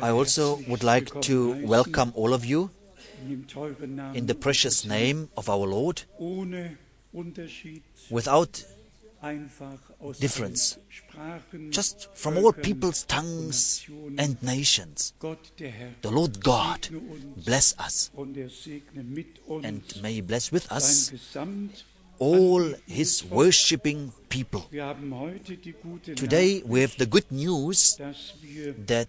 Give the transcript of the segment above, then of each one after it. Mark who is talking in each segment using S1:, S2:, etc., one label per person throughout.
S1: I also would like to welcome all of you in the precious name of our Lord without difference, just from all people's tongues and nations. The Lord God bless us and may He bless with us all His worshipping people. Today we have the good news that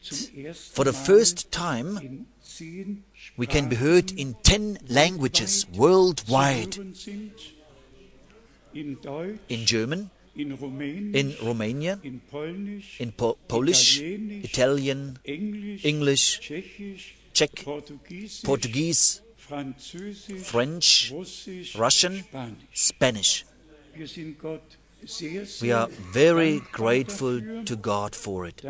S1: for the first time we can be heard in ten languages worldwide. in German, in Romania, in po Polish, Italian, English, Czech, Portuguese, French, Russian, Spanish. We are very grateful to God for it.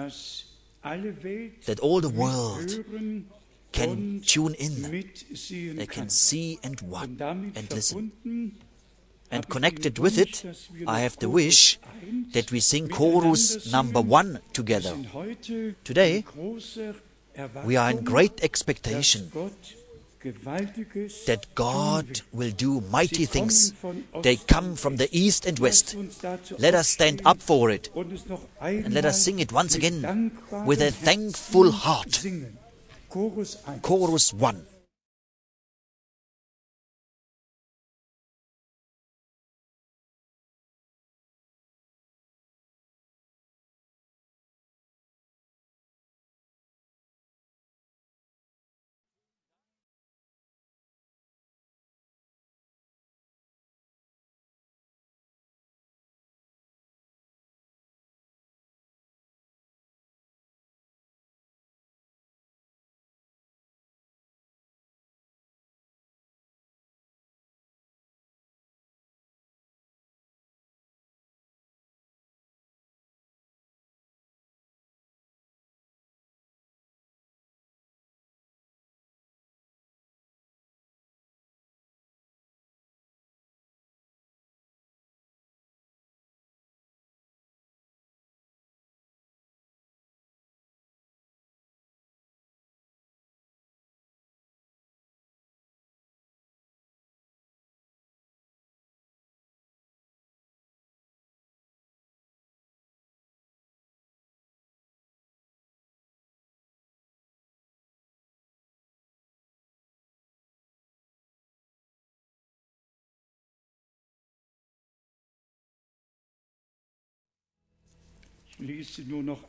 S1: That all the world can tune in, they can see and watch and listen. And connected with it, I have the wish that we sing chorus number one together. Today, we are in great expectation that God will do mighty things. They come from the east and west. Let us stand up for it and let us sing it once again with a thankful heart. Chorus 1.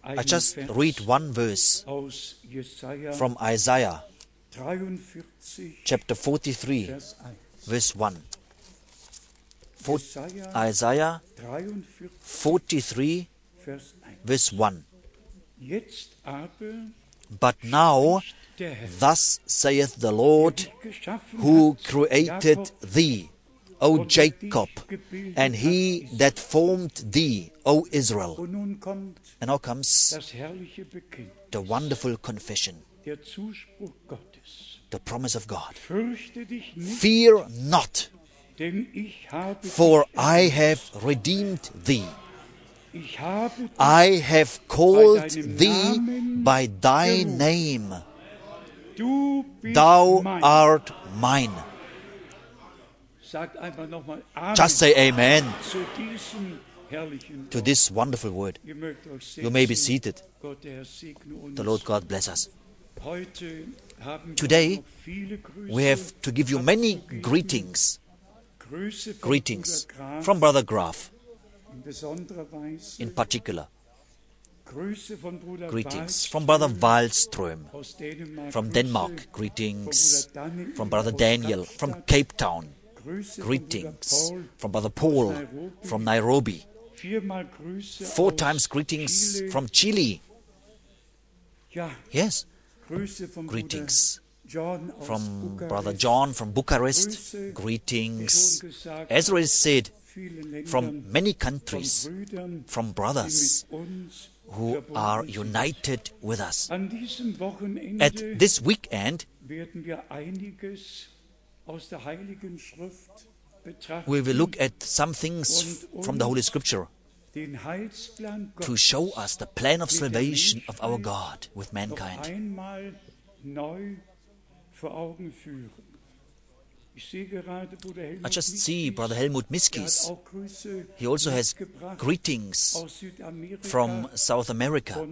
S1: I just read one verse from Isaiah chapter 43, verse 1. For Isaiah 43, verse 1. But now, thus saith the Lord, who created thee, O Jacob, and he that formed thee, O Israel. And now comes the wonderful confession, the promise of God. Fear not, for I have redeemed thee. I have called thee by thy name. Thou art mine. Just say Amen to this wonderful word. You may be seated. The Lord God bless us. Today, we have to give you many greetings. Greetings from Brother Graf, in particular. Greetings from Brother Wallström from Denmark. Greetings from Brother Daniel from Cape Town. Greetings from Brother Paul from Nairobi. Four times greetings from Chile. Yes. Greetings from Brother John from Bucharest. Greetings, as already said, from many countries, from brothers who are united with us. At this weekend, we will look at some things from the Holy Scripture. to show us the plan of salvation of our God with mankind. I just see Brother Helmut Miskis. He also has greetings from South America.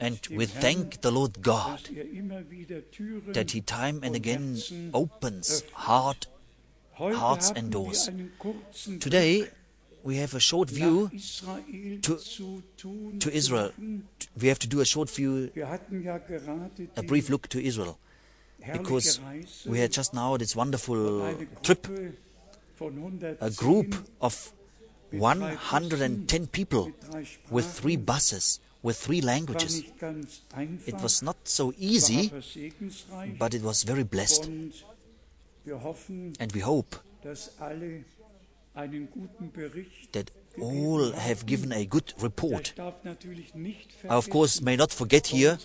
S1: And we thank the Lord God that He time and again opens heart, hearts and doors. Today, we have a short view to, to Israel. We have to do a short view, a brief look to Israel because we had just now this wonderful trip, a group of 110 people with three buses, with three languages. It was not so easy, but it was very blessed. And we hope that all have given a good report. I, of course, may not forget here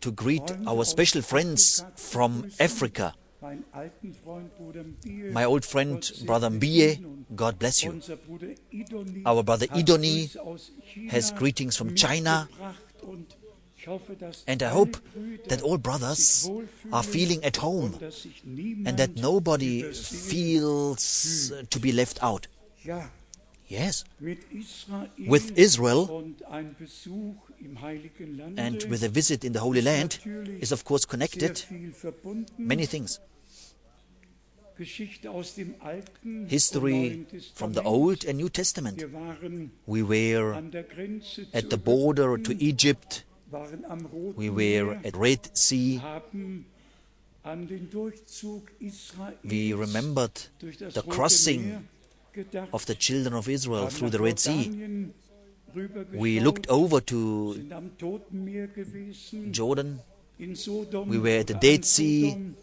S1: to greet our special friends from Africa. My old friend, Brother Mbie, God bless you. Our brother Idoni has greetings from China. And I hope that all brothers are feeling at home and that nobody feels to be left out. Yes, with Israel and with a visit in the Holy Land is, of course, connected many things. History from the Old and New Testament. We were at the border to Egypt we were at Red Sea. We remembered the crossing of the children of Israel through the Red Sea. We looked over to Jordan. We were at the Dead Sea.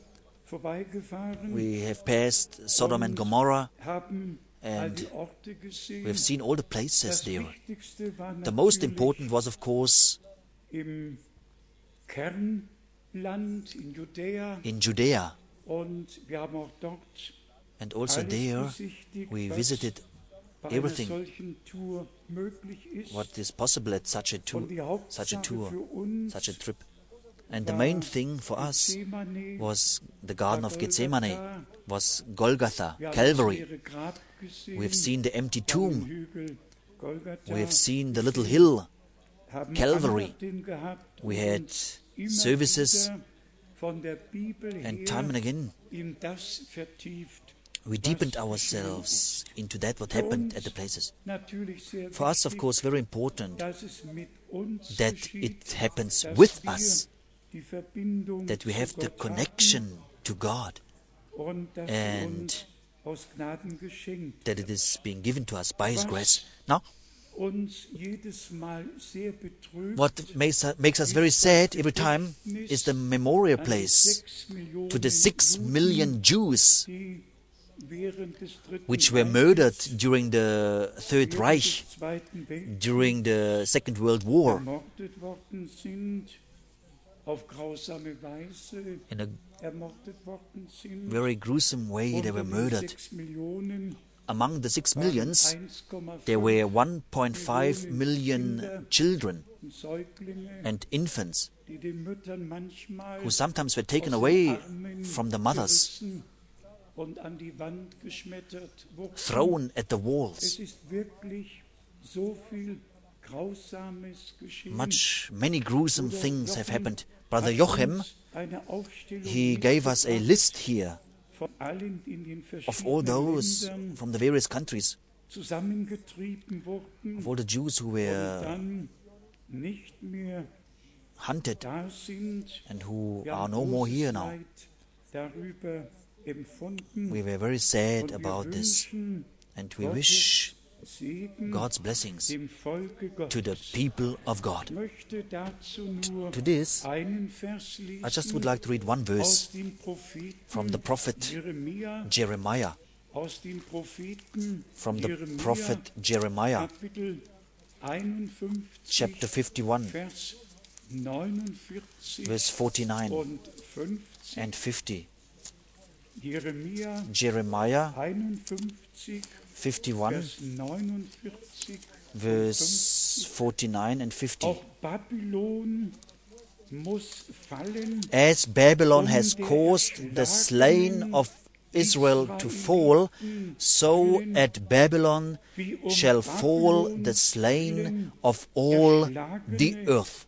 S1: We have passed Sodom and Gomorrah and we have seen all the places there. The most important was, of course, in Judea. And also there we visited everything what is possible at such a tour, such a tour, such a trip. And the main thing for us was the Garden of Gethsemane, was Golgotha, Calvary. We have seen the empty tomb. We have seen the little hill Calvary. We had services, and time and again we deepened ourselves into that what happened at the places. For us, of course, very important that it happens with us, that we have the connection to God, and that it is being given to us by His grace. Now, what makes, makes us very sad every time is the memorial place to the six million Jews which were murdered during the Third Reich, during the Second World War. In a very gruesome way, they were murdered among the six millions, there were 1.5 million children and infants who sometimes were taken away from the mothers, thrown at the walls. Much, many gruesome things have happened. Brother Jochem, he gave us a list here of all those from the various countries, of all the Jews who were hunted and who are no more here now. We were very sad about this, and we wish God's blessings to the people of God. To this, I just would like to read one verse from the prophet Jeremiah. From the prophet Jeremiah, chapter 51, verse 49 and 50. Jeremiah
S2: 51,
S1: Vers 49
S2: verse 49 and 50.
S1: Auch Babylon muss fallen,
S2: As Babylon has caused the slain of Israel to fall, so at Babylon shall fall the slain of all the earth.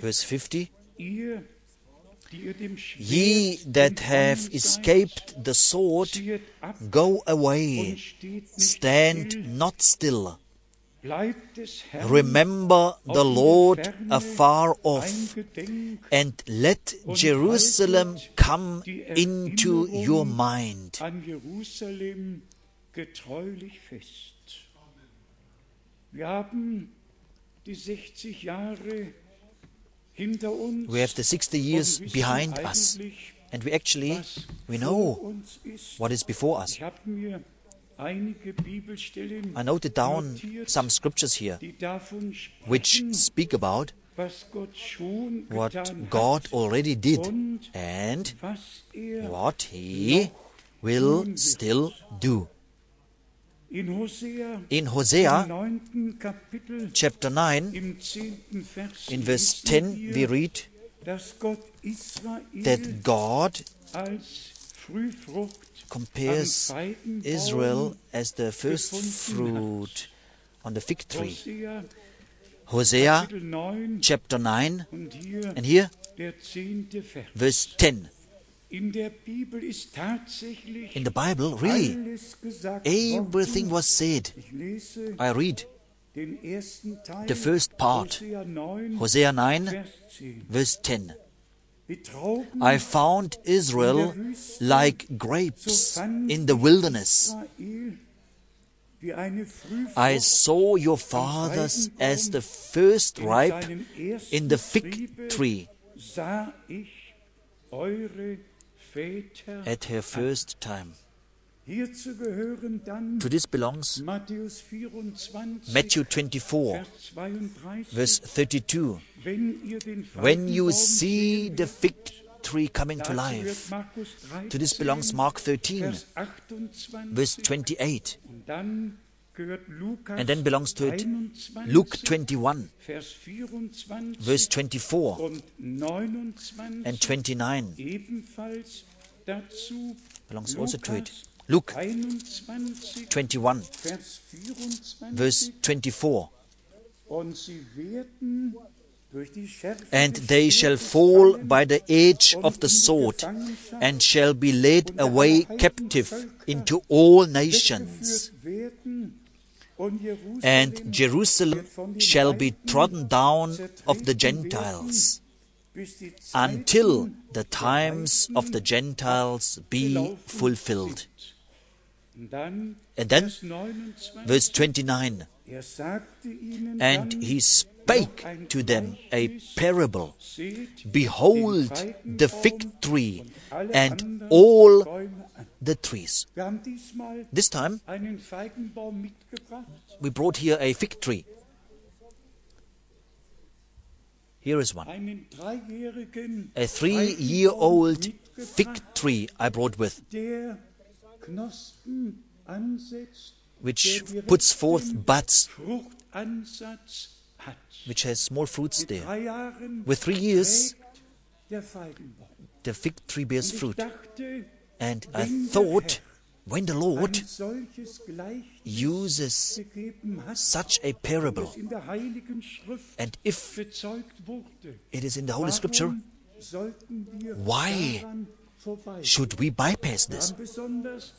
S2: Verse 50
S1: Ihr, die ihr dem Schwert
S2: Ye that have escaped the sword,
S1: seid, ziehet ab
S2: go away, stand not still.
S1: Bleibt des Herrn
S2: Remember the
S1: auf in der
S2: Lord afar off, and let Jerusalem come into your mind. We have the 60 years behind us, and we actually we know what is before us.
S1: Ich habe mir einige Bibelstellen
S2: I noted down some scriptures here which speak about
S1: was Gott schon
S2: what God already did and
S1: er
S2: what He will still do.
S1: In Hosea
S2: In
S1: im
S2: Hosea
S1: neunten Kapitel
S2: chapter 9,
S1: im zehnten Vers
S2: in verse 10, we read
S1: dass Gott Israel
S2: that God compares Israel as the first fruit on the fig tree.
S1: Hosea
S2: Hosea
S1: Kapitel 9
S2: chapter 9, and here
S1: der zehnte Vers.
S2: verse 10.
S1: In der Bibel ist tatsächlich
S2: In the Bible, really, everything was said. I read
S1: den ersten Teil
S2: the first part,
S1: Hosea 9,
S2: Hosea 9,
S1: Vers 10.
S2: verse 10. I found Israel like grapes in the wilderness.
S1: Israel wie eine Frühfrucht
S2: I saw your fathers as the first ripe in the fig tree
S1: sah ich eure Väter.
S2: at her first time.
S1: Hierzu gehören dann
S2: To this belongs Matthew 24, verse 32.
S1: Wenn ihr den
S2: When you see the fig tree coming to life,
S1: wird Markus 13,
S2: to this belongs Mark 13, verse 28.
S1: Und dann gehört Lukas
S2: And then belongs to it Luke 21, verse 24
S1: und 29
S2: and 29 belongs also to it. Luke
S1: 21,
S2: 21,
S1: Vers 24.
S2: verse 24.
S1: Und sie werden durch die Schärfe
S2: And they shall fall by the edge of the sword, and shall be led away captive into all nations. And Jerusalem shall be trodden down of the Gentiles, until the times of the Gentiles be fulfilled.
S1: Sind. Und dann
S2: And then, verse 29.
S1: er
S2: And he spake to them a parable. Behold the fig tree and all the trees.
S1: Wir haben diesmal
S2: This time
S1: einen Feigenbaum mitgebracht.
S2: we brought here a fig tree. Here is one. A three year old fig tree I brought with,
S1: der Knospen ansetzt,
S2: which puts forth buds, which has small fruits there. With three years,
S1: trägt der Feigenbaum.
S2: the fig tree bears fruit. And I thought, when the Lord
S1: ein solches Gleichnis
S2: uses such a parable,
S1: das in der Heiligen Schrift
S2: and if it is in the Holy Scripture,
S1: warum sollten wir
S2: why? Should we bypass this?
S1: Dann besonders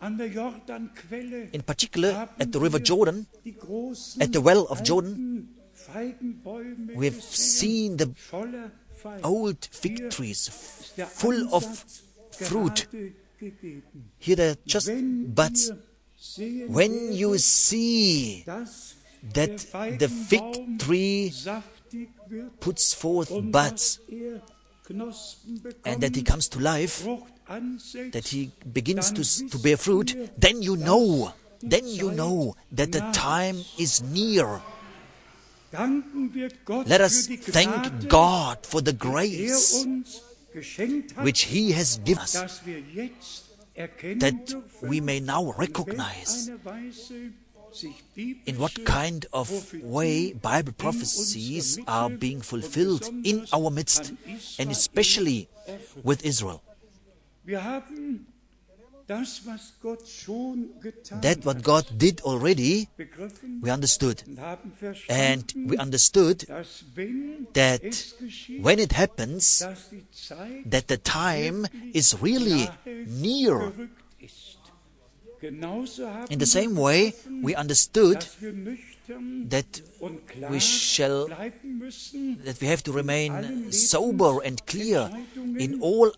S1: an der Jordanquelle
S2: In particular, at the River Jordan, at the well of Jordan, we have seen the old fig trees full of fruit. Here they're just buds. When you see that the fig tree puts forth buds
S1: dass Knospen bekommt,
S2: and that he comes to life, that he begins to, to bear fruit, then you know, then you know that the time is near.
S1: Danken wir Gott
S2: Let us thank God for the
S1: er
S2: grace
S1: which He has given us, that we may now recognize in what kind of way Bible prophecies are being fulfilled in our midst, and especially with Israel. That what God did already, we understood. And we understood that when it happens, that the time is really near. In the same way, we understood that we shall that we have to remain sober and clear in all